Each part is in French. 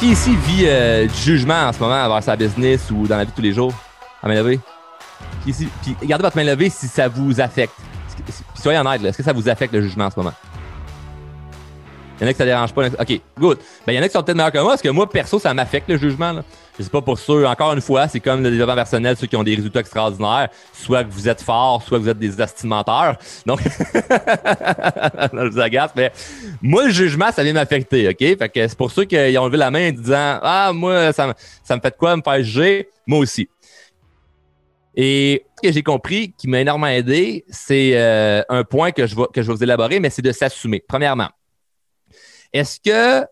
Qui ici vit euh, du jugement en ce moment envers sa business ou dans la vie de tous les jours? À main levée? Qui? Puis gardez votre main levée si ça vous affecte. Puis soyez honnête. Est-ce que ça vous affecte le jugement en ce moment? Il y en a qui ça dérange pas. OK, good. Ben, il y en a qui sont peut-être meilleurs que moi, parce que moi, perso, ça m'affecte le jugement. Là. Je sais pas pour ceux, encore une fois, c'est comme le développement personnel, ceux qui ont des résultats extraordinaires. Soit que vous êtes fort, soit que vous êtes des estimateurs. Donc, je vous agace, mais moi, le jugement, ça vient m'affecter, OK? Fait que c'est pour ceux qui ont levé la main en disant Ah, moi, ça, ça me fait de quoi me faire juger? Moi aussi. Et ce que j'ai compris qui m'a énormément aidé, c'est euh, un point que je, que je vais vous élaborer, mais c'est de s'assumer. Premièrement, est-ce que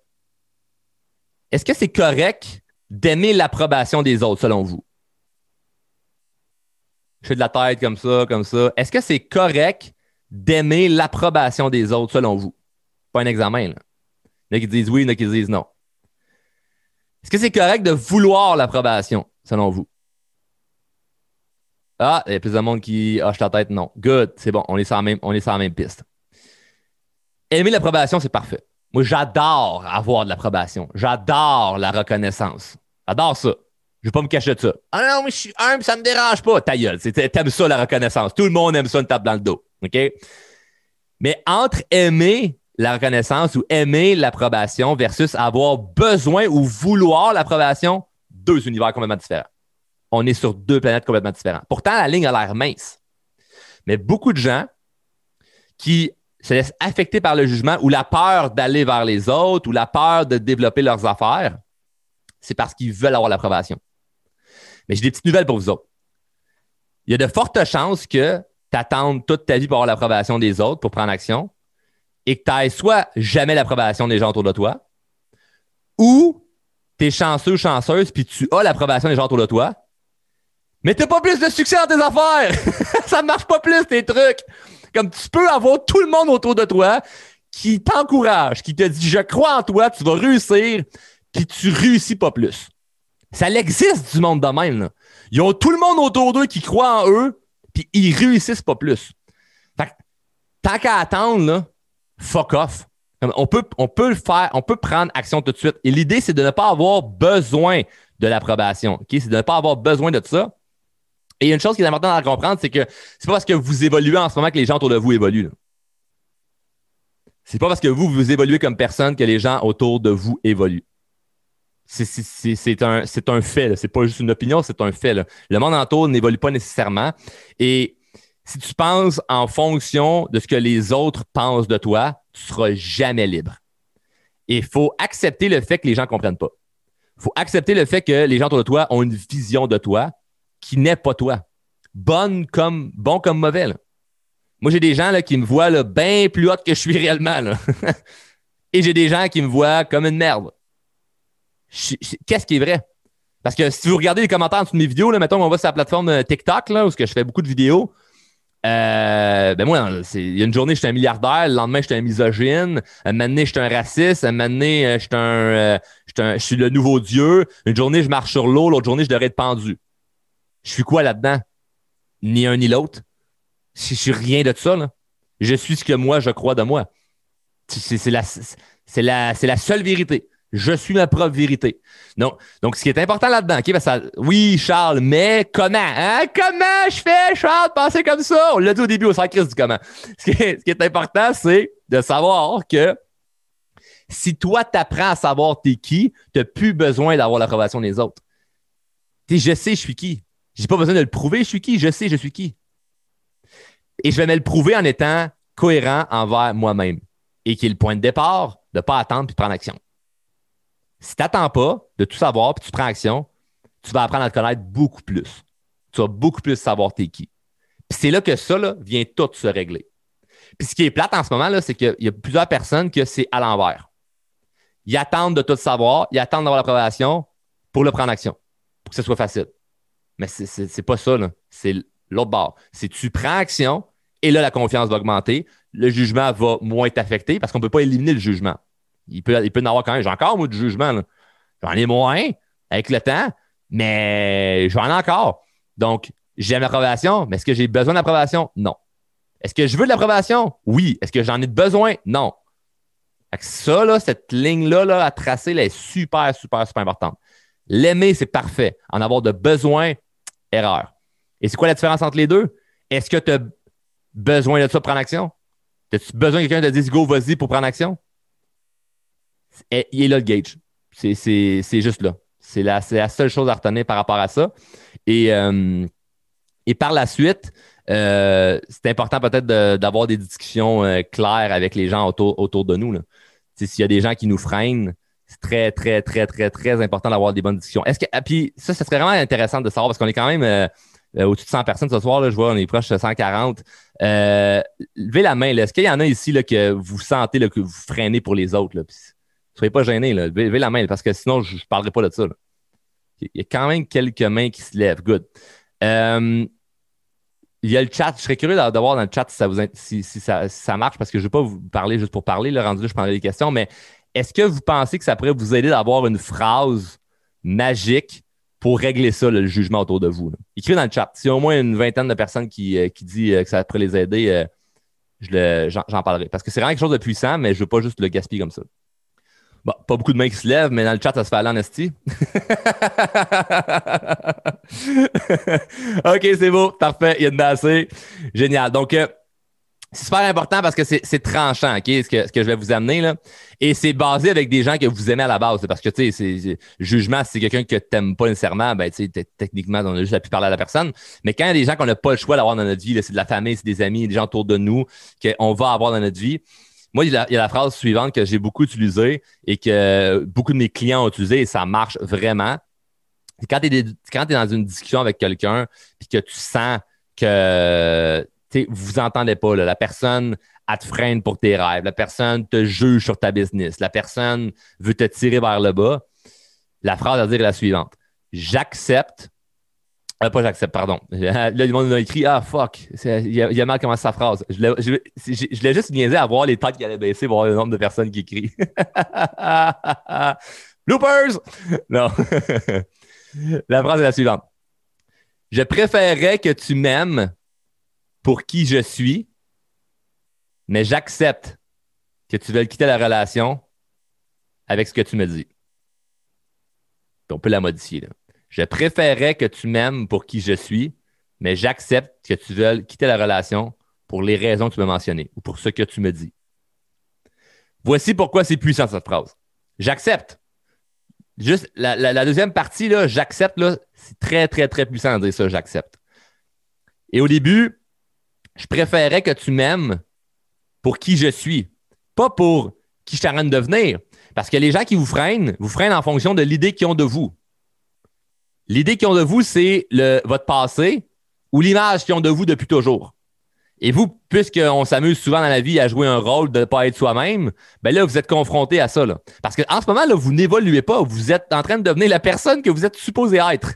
est-ce que c'est correct d'aimer l'approbation des autres, selon vous? Je fais de la tête comme ça, comme ça. Est-ce que c'est correct d'aimer l'approbation des autres, selon vous? Pas un examen, là. Il y en a qui disent oui, il y en a qui disent non. Est-ce que c'est correct de vouloir l'approbation, selon vous? Ah, il y a plus de monde qui hoche la tête, non. Good, c'est bon, on est sur même, on est sur la même piste. Aimer l'approbation, c'est parfait. Moi, j'adore avoir de l'approbation. J'adore la reconnaissance. J'adore ça. Je vais pas me cacher de ça. Ah non, mais je suis humble, ça me dérange pas. Ta gueule. T'aimes ça, la reconnaissance. Tout le monde aime ça, une tape dans le dos. OK? Mais entre aimer la reconnaissance ou aimer l'approbation versus avoir besoin ou vouloir l'approbation, deux univers complètement différents. On est sur deux planètes complètement différentes. Pourtant, la ligne a l'air mince. Mais beaucoup de gens qui se laissent affecter par le jugement ou la peur d'aller vers les autres ou la peur de développer leurs affaires, c'est parce qu'ils veulent avoir l'approbation. Mais j'ai des petites nouvelles pour vous autres. Il y a de fortes chances que tu attendes toute ta vie pour avoir l'approbation des autres, pour prendre action, et que tu soit jamais l'approbation des gens autour de toi, ou tu es chanceux chanceuse, puis tu as l'approbation des gens autour de toi, mais tu n'as pas plus de succès dans tes affaires. Ça ne marche pas plus, tes trucs. Comme tu peux avoir tout le monde autour de toi qui t'encourage, qui te dit Je crois en toi, tu vas réussir, puis tu réussis pas plus. Ça existe du monde de même. Ils ont tout le monde autour d'eux qui croit en eux, puis ils réussissent pas plus. Fait tant qu'à attendre, fuck off. On peut, on peut le faire, on peut prendre action tout de suite. Et l'idée, c'est de ne pas avoir besoin de l'approbation. C'est de ne pas avoir besoin de ça. Et il y a une chose qui est importante à comprendre, c'est que c'est pas parce que vous évoluez en ce moment que les gens autour de vous évoluent. C'est pas parce que vous, vous évoluez comme personne que les gens autour de vous évoluent. C'est un, un fait. C'est pas juste une opinion, c'est un fait. Là. Le monde autour n'évolue pas nécessairement. Et si tu penses en fonction de ce que les autres pensent de toi, tu seras jamais libre. Et il faut accepter le fait que les gens ne comprennent pas. Il faut accepter le fait que les gens autour de toi ont une vision de toi qui n'est pas toi. Bonne comme, bon comme mauvais. Moi, j'ai des gens là, qui me voient bien plus haute que je suis réellement. Et j'ai des gens qui me voient comme une merde. Qu'est-ce qui est vrai? Parce que si vous regardez les commentaires de mes vidéos, là, mettons, on va sur la plateforme euh, TikTok, là, où je fais beaucoup de vidéos. Euh, ben moi, il y a une journée, j'étais un milliardaire, le lendemain, j'étais un misogyne, un moment donné, j'étais un raciste, un moment donné, euh, j'étais un, un, je suis le nouveau Dieu, une journée, je marche sur l'eau, l'autre journée, je devrais être pendu. Je suis quoi là-dedans? Ni un ni l'autre. Je suis rien de ça. Là. Je suis ce que moi, je crois de moi. C'est la, seule vérité. Je suis ma propre vérité. Donc, donc ce qui est important là-dedans, OK, ça, oui, Charles, mais comment? Hein? Comment je fais, Charles, penser comme ça? On l'a dit au début au sacrifice du comment. Ce qui est, important, c'est de savoir que si toi, tu apprends à savoir t'es qui, tu n'as plus besoin d'avoir l'approbation des autres. je sais, je suis qui. J'ai pas besoin de le prouver, je suis qui, je sais, je suis qui. Et je vais me le prouver en étant cohérent envers moi-même. Et qui est le point de départ de ne pas attendre puis de prendre action. Si tu n'attends pas de tout savoir puis tu prends action, tu vas apprendre à te connaître beaucoup plus. Tu vas beaucoup plus savoir t'es qui. Puis c'est là que ça là, vient tout se régler. Puis ce qui est plate en ce moment, c'est qu'il y a plusieurs personnes que c'est à l'envers. Ils attendent de tout savoir, ils attendent d'avoir l'approbation pour le prendre action, pour que ce soit facile. Mais c'est pas ça, C'est l'autre bord. C'est tu prends action et là, la confiance va augmenter. Le jugement va moins t'affecter parce qu'on ne peut pas éliminer le jugement. Il peut, il peut en avoir quand même. J'ai encore, du jugement. J'en ai moins avec le temps, mais j'en ai encore. Donc, j'ai l'approbation, mais est-ce que j'ai besoin d'approbation? Non. Est-ce que je veux de l'approbation? Oui. Est-ce que j'en ai besoin? Non. Ça, là, cette ligne-là là, à tracer, elle est super, super, super importante. L'aimer, c'est parfait. En avoir de besoin, erreur. Et c'est quoi la différence entre les deux? Est-ce que tu as besoin de ça pour prendre action? As-tu besoin que quelqu'un te dise go, vas-y pour prendre action? il est là le gauge. C'est juste là. C'est la, la, seule chose à retenir par rapport à ça. Et, euh, et par la suite, euh, c'est important peut-être d'avoir des discussions euh, claires avec les gens autour, autour de nous. S'il y a des gens qui nous freinent, c'est très, très, très, très, très important d'avoir des bonnes discussions. Est-ce que, ah, puis ça, ce serait vraiment intéressant de savoir parce qu'on est quand même au-dessus de 100 personnes ce soir. Là, je vois, on est proche de 140. levez la main. Est-ce qu'il y en a ici là, que vous sentez là, que vous freinez pour les autres? Là, soyez pas gênés. Levez, la main parce que sinon, je ne parlerai pas de ça. Il y a quand même quelques mains qui se lèvent. Good. Euh, il y a le chat. Je serais curieux d'avoir dans le chat si ça, vous, si, ça, marche parce que je ne vais pas vous parler juste pour parler. Le rendu là, je prendrai des questions. Mais est-ce que vous pensez que ça pourrait vous aider d'avoir une phrase magique pour régler ça, le jugement autour de vous? Écrivez dans le chat. S'il y a au moins une vingtaine de personnes qui, euh, dit euh, que ça pourrait les aider, j'en parlerai. Parce que c'est vraiment quelque chose de puissant, mais je ne veux pas juste le gaspiller comme ça. Bon, pas beaucoup de mains qui se lèvent, mais dans le chat, ça se fait aller en. OK, c'est beau. Parfait. Il y a assez. Génial. Donc, euh, c'est super important parce que c'est tranchant, OK, ce que, je vais vous amener. Là. Et c'est basé avec des gens que vous aimez à la base. Parce que, tu sais, jugement, si c'est quelqu'un que tu n'aimes pas nécessairement, ben, tu sais, techniquement, on a juste pu parler à la personne. Mais quand il y a des gens qu'on n'a pas le choix d'avoir dans notre vie, c'est de la famille, c'est des amis, des gens autour de nous qu'on va avoir dans notre vie, moi, il y, a la, phrase suivante que j'ai beaucoup utilisée et que beaucoup de mes clients ont utilisée et ça marche vraiment. Quand tu es, dans une discussion avec quelqu'un et que tu sens que vous vous entendez pas, la personne elle te freine pour tes rêves, la personne te juge sur ta business, la personne veut te tirer vers le bas, la phrase à dire est la suivante. J'accepte ah, pas j'accepte, pardon. Là, le monde a écrit Ah, fuck. Il a, a, mal commencé sa phrase. Je l'ai juste niaisé à voir les têtes qui allaient baisser, voir le nombre de personnes qui écrivent. Bloopers! Non. la phrase est la suivante. Je préférerais que tu m'aimes pour qui je suis, mais j'accepte que tu veuilles quitter la relation avec ce que tu me dis. On peut la modifier. Je préférerais que tu m'aimes pour qui je suis, mais j'accepte que tu veuilles quitter la relation pour les raisons que tu m'as mentionnées ou pour ce que tu me dis. Voici pourquoi c'est puissant cette phrase. J'accepte. Juste la, deuxième partie, là, j'accepte, c'est très, très, très puissant de dire ça, j'accepte. Et au début, je préférerais que tu m'aimes pour qui je suis, pas pour qui je t'arrête de devenir. Parce que les gens qui vous freinent, vous freinent en fonction de l'idée qu'ils ont de vous. L'idée qu'ils ont de vous, c'est votre passé ou l'image qu'ils ont de vous depuis toujours. Et vous, puisqu'on s'amuse souvent dans la vie à jouer un rôle de ne pas être soi-même, ben là, vous êtes confronté à ça. Là. Parce qu'en ce moment, là, vous n'évoluez pas. Vous êtes en train de devenir la personne que vous êtes supposé être.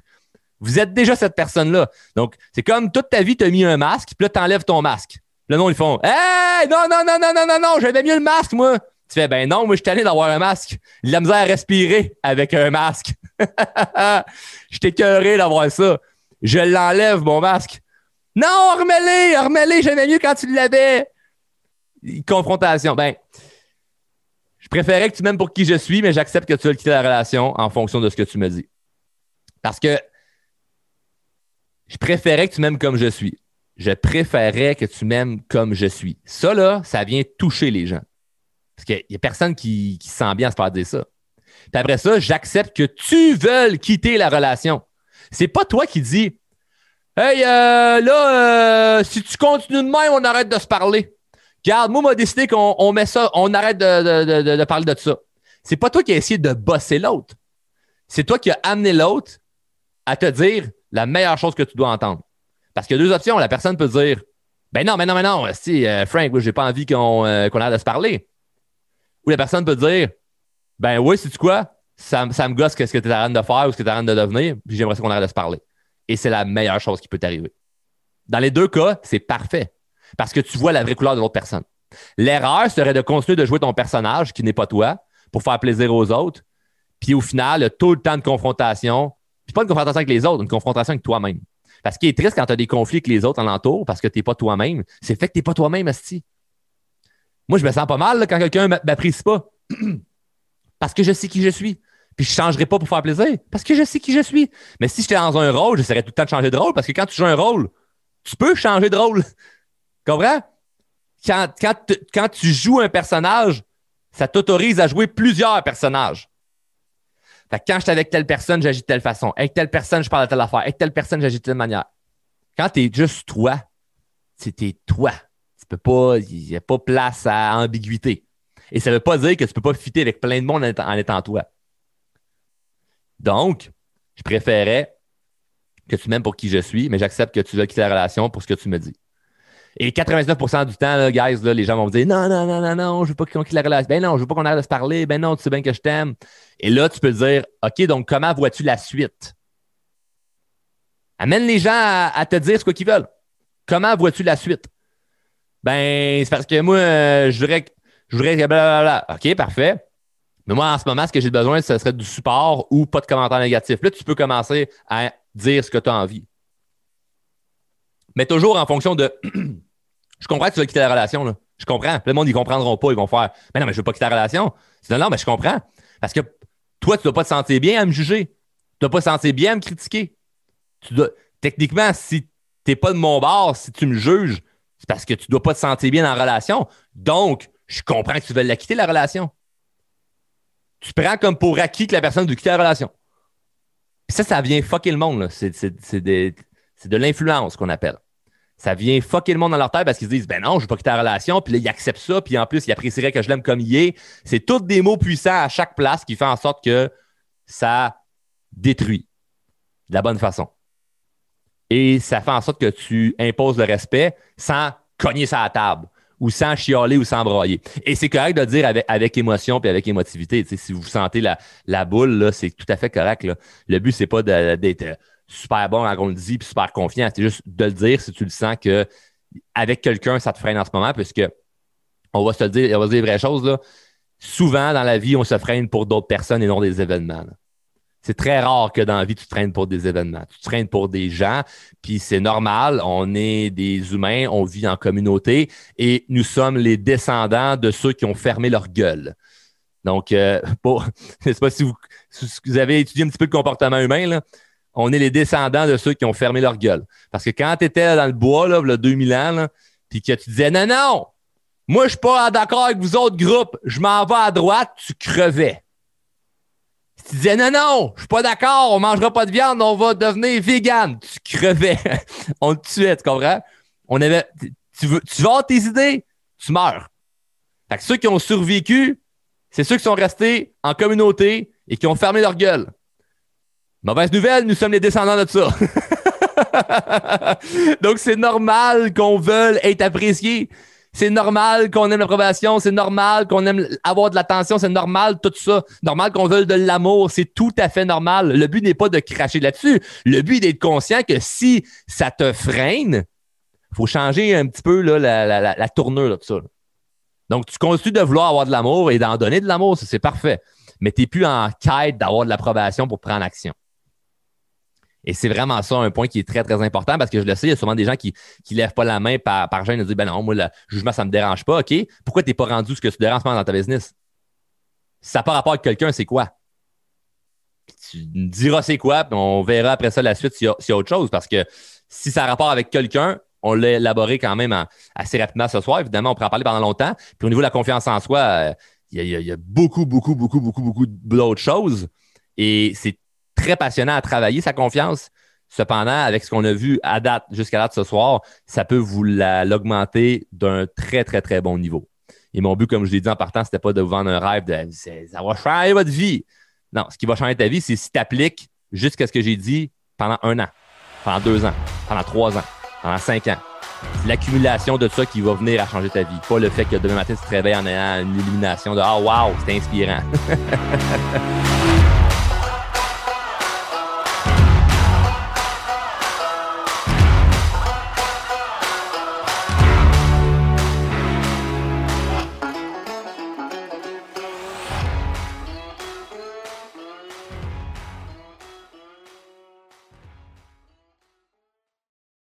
Vous êtes déjà cette personne-là. Donc, c'est comme toute ta vie, tu as mis un masque, puis là, tu enlèves ton masque. Là, non, ils font Hey, non, non, non, non, non, non, non, j'avais mieux le masque, moi. Tu fais Ben non, moi, je suis allé d'avoir un masque. La misère à respirer avec un masque. je t'ai cœuré d'avoir ça. Je l'enlève, mon masque. Non, remets-les, remets-les, j'aimais mieux quand tu l'avais. Confrontation. Ben, je préférais que tu m'aimes pour qui je suis, mais j'accepte que tu veux quitter la relation en fonction de ce que tu me dis. Parce que je préférais que tu m'aimes comme je suis. Je préférais que tu m'aimes comme je suis. Ça, là, ça vient toucher les gens. Parce qu'il n'y a personne qui, qui se sent bien à se faire dire ça. Puis après ça, j'accepte que tu veuilles quitter la relation. C'est pas toi qui dis Hey, euh, là, euh, si tu continues de même, on arrête de se parler. Regarde, moi, m'a décidé qu'on met ça, on arrête de, parler de ça. C'est pas toi qui as essayé de bosser l'autre. C'est toi qui as amené l'autre à te dire la meilleure chose que tu dois entendre. Parce qu'il y a deux options. La personne peut dire Ben non, mais non, mais non, si, euh, Frank, j'ai pas envie qu'on arrête de se parler. Ou la personne peut dire ben oui, c'est quoi? Ça, me gosse ce que tu es en train de faire ou ce que tu es en train de devenir, puis j'aimerais qu'on arrête de se parler. Et c'est la meilleure chose qui peut t'arriver. Dans les deux cas, c'est parfait parce que tu vois la vraie couleur de l'autre personne. L'erreur serait de continuer de jouer ton personnage qui n'est pas toi pour faire plaisir aux autres, puis au final, tout le temps de confrontation, puis pas une confrontation avec les autres, une confrontation avec toi-même. Parce qu'il est triste quand tu as des conflits avec les autres alentour parce que tu n'es pas toi-même, c'est fait que tu n'es pas toi-même, Asti. Moi, je me sens pas mal quand quelqu'un m'apprécie pas. Parce que je sais qui je suis. Puis je ne changerai pas pour faire plaisir. Parce que je sais qui je suis. Mais si j'étais dans un rôle, j'essaierais tout le temps de changer de rôle. Parce que quand tu joues un rôle, tu peux changer de rôle. Comprends? Quand, quand, quand tu joues un personnage, ça t'autorise à jouer plusieurs personnages. Fait que quand je suis avec telle personne, j'agis de telle façon. Avec telle personne, je parle de telle affaire. Avec telle personne, j'agis de telle manière. Quand tu es juste toi, c'était toi. Tu peux pas, il n'y a pas place à ambiguïté. Et ça ne veut pas dire que tu peux pas fitter avec plein de monde en étant, toi. Donc, je préférais que tu m'aimes pour qui je suis, mais j'accepte que tu veux quitter la relation pour ce que tu me dis. Et 99% du temps, guys, les gens vont me dire non, non, non, non, non, je veux pas qu'on quitte la relation. Ben non, je veux pas qu'on arrête de se parler. Ben non, tu sais bien que je t'aime. Et là, tu peux dire OK, donc comment vois-tu la suite? Amène les gens à, te dire ce qu'ils veulent. Comment vois-tu la suite? Ben, c'est parce que moi, euh, je voudrais, je voudrais blablabla. OK, parfait. Mais moi, en ce moment, ce que j'ai besoin, ce serait du support ou pas de commentaires négatifs. Là, tu peux commencer à dire ce que tu as envie mais toujours en fonction de. je comprends que tu vas quitter la relation. Je comprends. Le monde, ils comprendront pas. Ils vont faire Mais non, mais je veux pas quitter la relation. C'est non, mais je comprends. Parce que toi, tu dois pas te sentir bien à me juger. Tu dois pas te sentir bien à me critiquer. Techniquement, si tu n'es pas de mon bord, si tu me juges, c'est parce que tu dois pas te sentir bien la relation. Donc, je comprends que tu veux la quitter, la relation. Tu prends comme pour acquis que la personne doit quitter la relation. ça, ça vient fucker le monde. C'est des c'est de l'influence qu'on appelle. Ça vient fucker le monde dans leur tête parce qu'ils se disent, ben non, je veux pas quitter la relation, puis là, ils acceptent ça, puis en plus, ils apprécieraient que je l'aime comme il est. C'est tous des mots puissants à chaque place qui font en sorte que ça détruit de la bonne façon. Et ça fait en sorte que tu imposes le respect sans cogner ça à la table ou sans chialer ou sans broyer. Et c'est correct de dire avec, émotion puis avec émotivité. si vous sentez la, boule, c'est tout à fait correct. Le but, c'est pas d'être super bon quand on le dit, puis super confiant. C'est juste de le dire si tu le sens que avec quelqu'un, ça te freine en ce moment, puisque on va se dire, on va se dire les vraies choses. Là. Souvent, dans la vie, on se freine pour d'autres personnes et non des événements. C'est très rare que dans la vie, tu traînes pour des événements. Tu traînes pour des gens, puis c'est normal. On est des humains, on vit en communauté et nous sommes les descendants de ceux qui ont fermé leur gueule. Donc, euh, je ne sais pas si vous, si vous, avez étudié un petit peu le comportement humain, là, on est les descendants de ceux qui ont fermé leur gueule. Parce que quand tu étais dans le bois, là, a 2000 ans, puis que tu disais non, non, moi, je suis pas d'accord avec vous autres groupes, je m'en vais à droite, tu crevais. Si tu disais non, non, je suis pas d'accord, on mangera pas de viande, on va devenir vegan, tu crevais. on te tuait, tu comprends? On avait, tu veux, tu vas tes idées, tu meurs. Fait ceux qui ont survécu, c'est ceux qui sont restés en communauté et qui ont fermé leur gueule. Mauvaise nouvelle, nous sommes les descendants de ça. Donc, c'est normal qu'on veuille être apprécié. C'est normal qu'on aime l'approbation. C'est normal qu'on aime avoir de l'attention. C'est normal tout ça. Normal qu'on veuille de l'amour. C'est tout à fait normal. Le but n'est pas de cracher là-dessus. Le but est d'être conscient que si ça te freine, faut changer un petit peu la, tournure de ça. Donc, tu continues de vouloir avoir de l'amour et d'en donner de l'amour. C'est parfait. Mais tu n'es plus en quête d'avoir de l'approbation pour prendre action. Et c'est vraiment ça un point qui est très, très important parce que je le sais, il y a souvent des gens qui ne lèvent pas la main par, par gêne et disent Ben non, moi, le jugement, ça ne me dérange pas. OK, pourquoi tu n'es pas rendu ce que tu déranges dans ta business? Si ça pas rapport avec quelqu'un, c'est quoi? tu me diras c'est quoi, puis on verra après ça la suite s'il y, a autre chose. Parce que si ça a rapport avec quelqu'un, on l'a élaboré quand même assez rapidement ce soir. Évidemment, on pourra en parler pendant longtemps. Puis au niveau de la confiance en soi, euh, il y, a beaucoup, beaucoup, beaucoup, beaucoup, beaucoup d'autres choses. Et c'est très passionnant à travailler sa confiance. Cependant, avec ce qu'on a vu à date, jusqu'à date ce soir, ça peut vous l'augmenter d'un très, très, très bon niveau. Et mon but, comme je l'ai dit en partant, c'était pas de vous vendre un rêve de ça va changer votre vie. Non, ce qui va changer ta vie, c'est si tu appliques jusqu'à ce que j'ai dit pendant un an, pendant deux ans, pendant trois ans, pendant cinq ans. L'accumulation de ça qui va venir à changer ta vie. Pas le fait que demain matin, tu te réveilles en ayant une illumination de Ah, wow, c'est inspirant.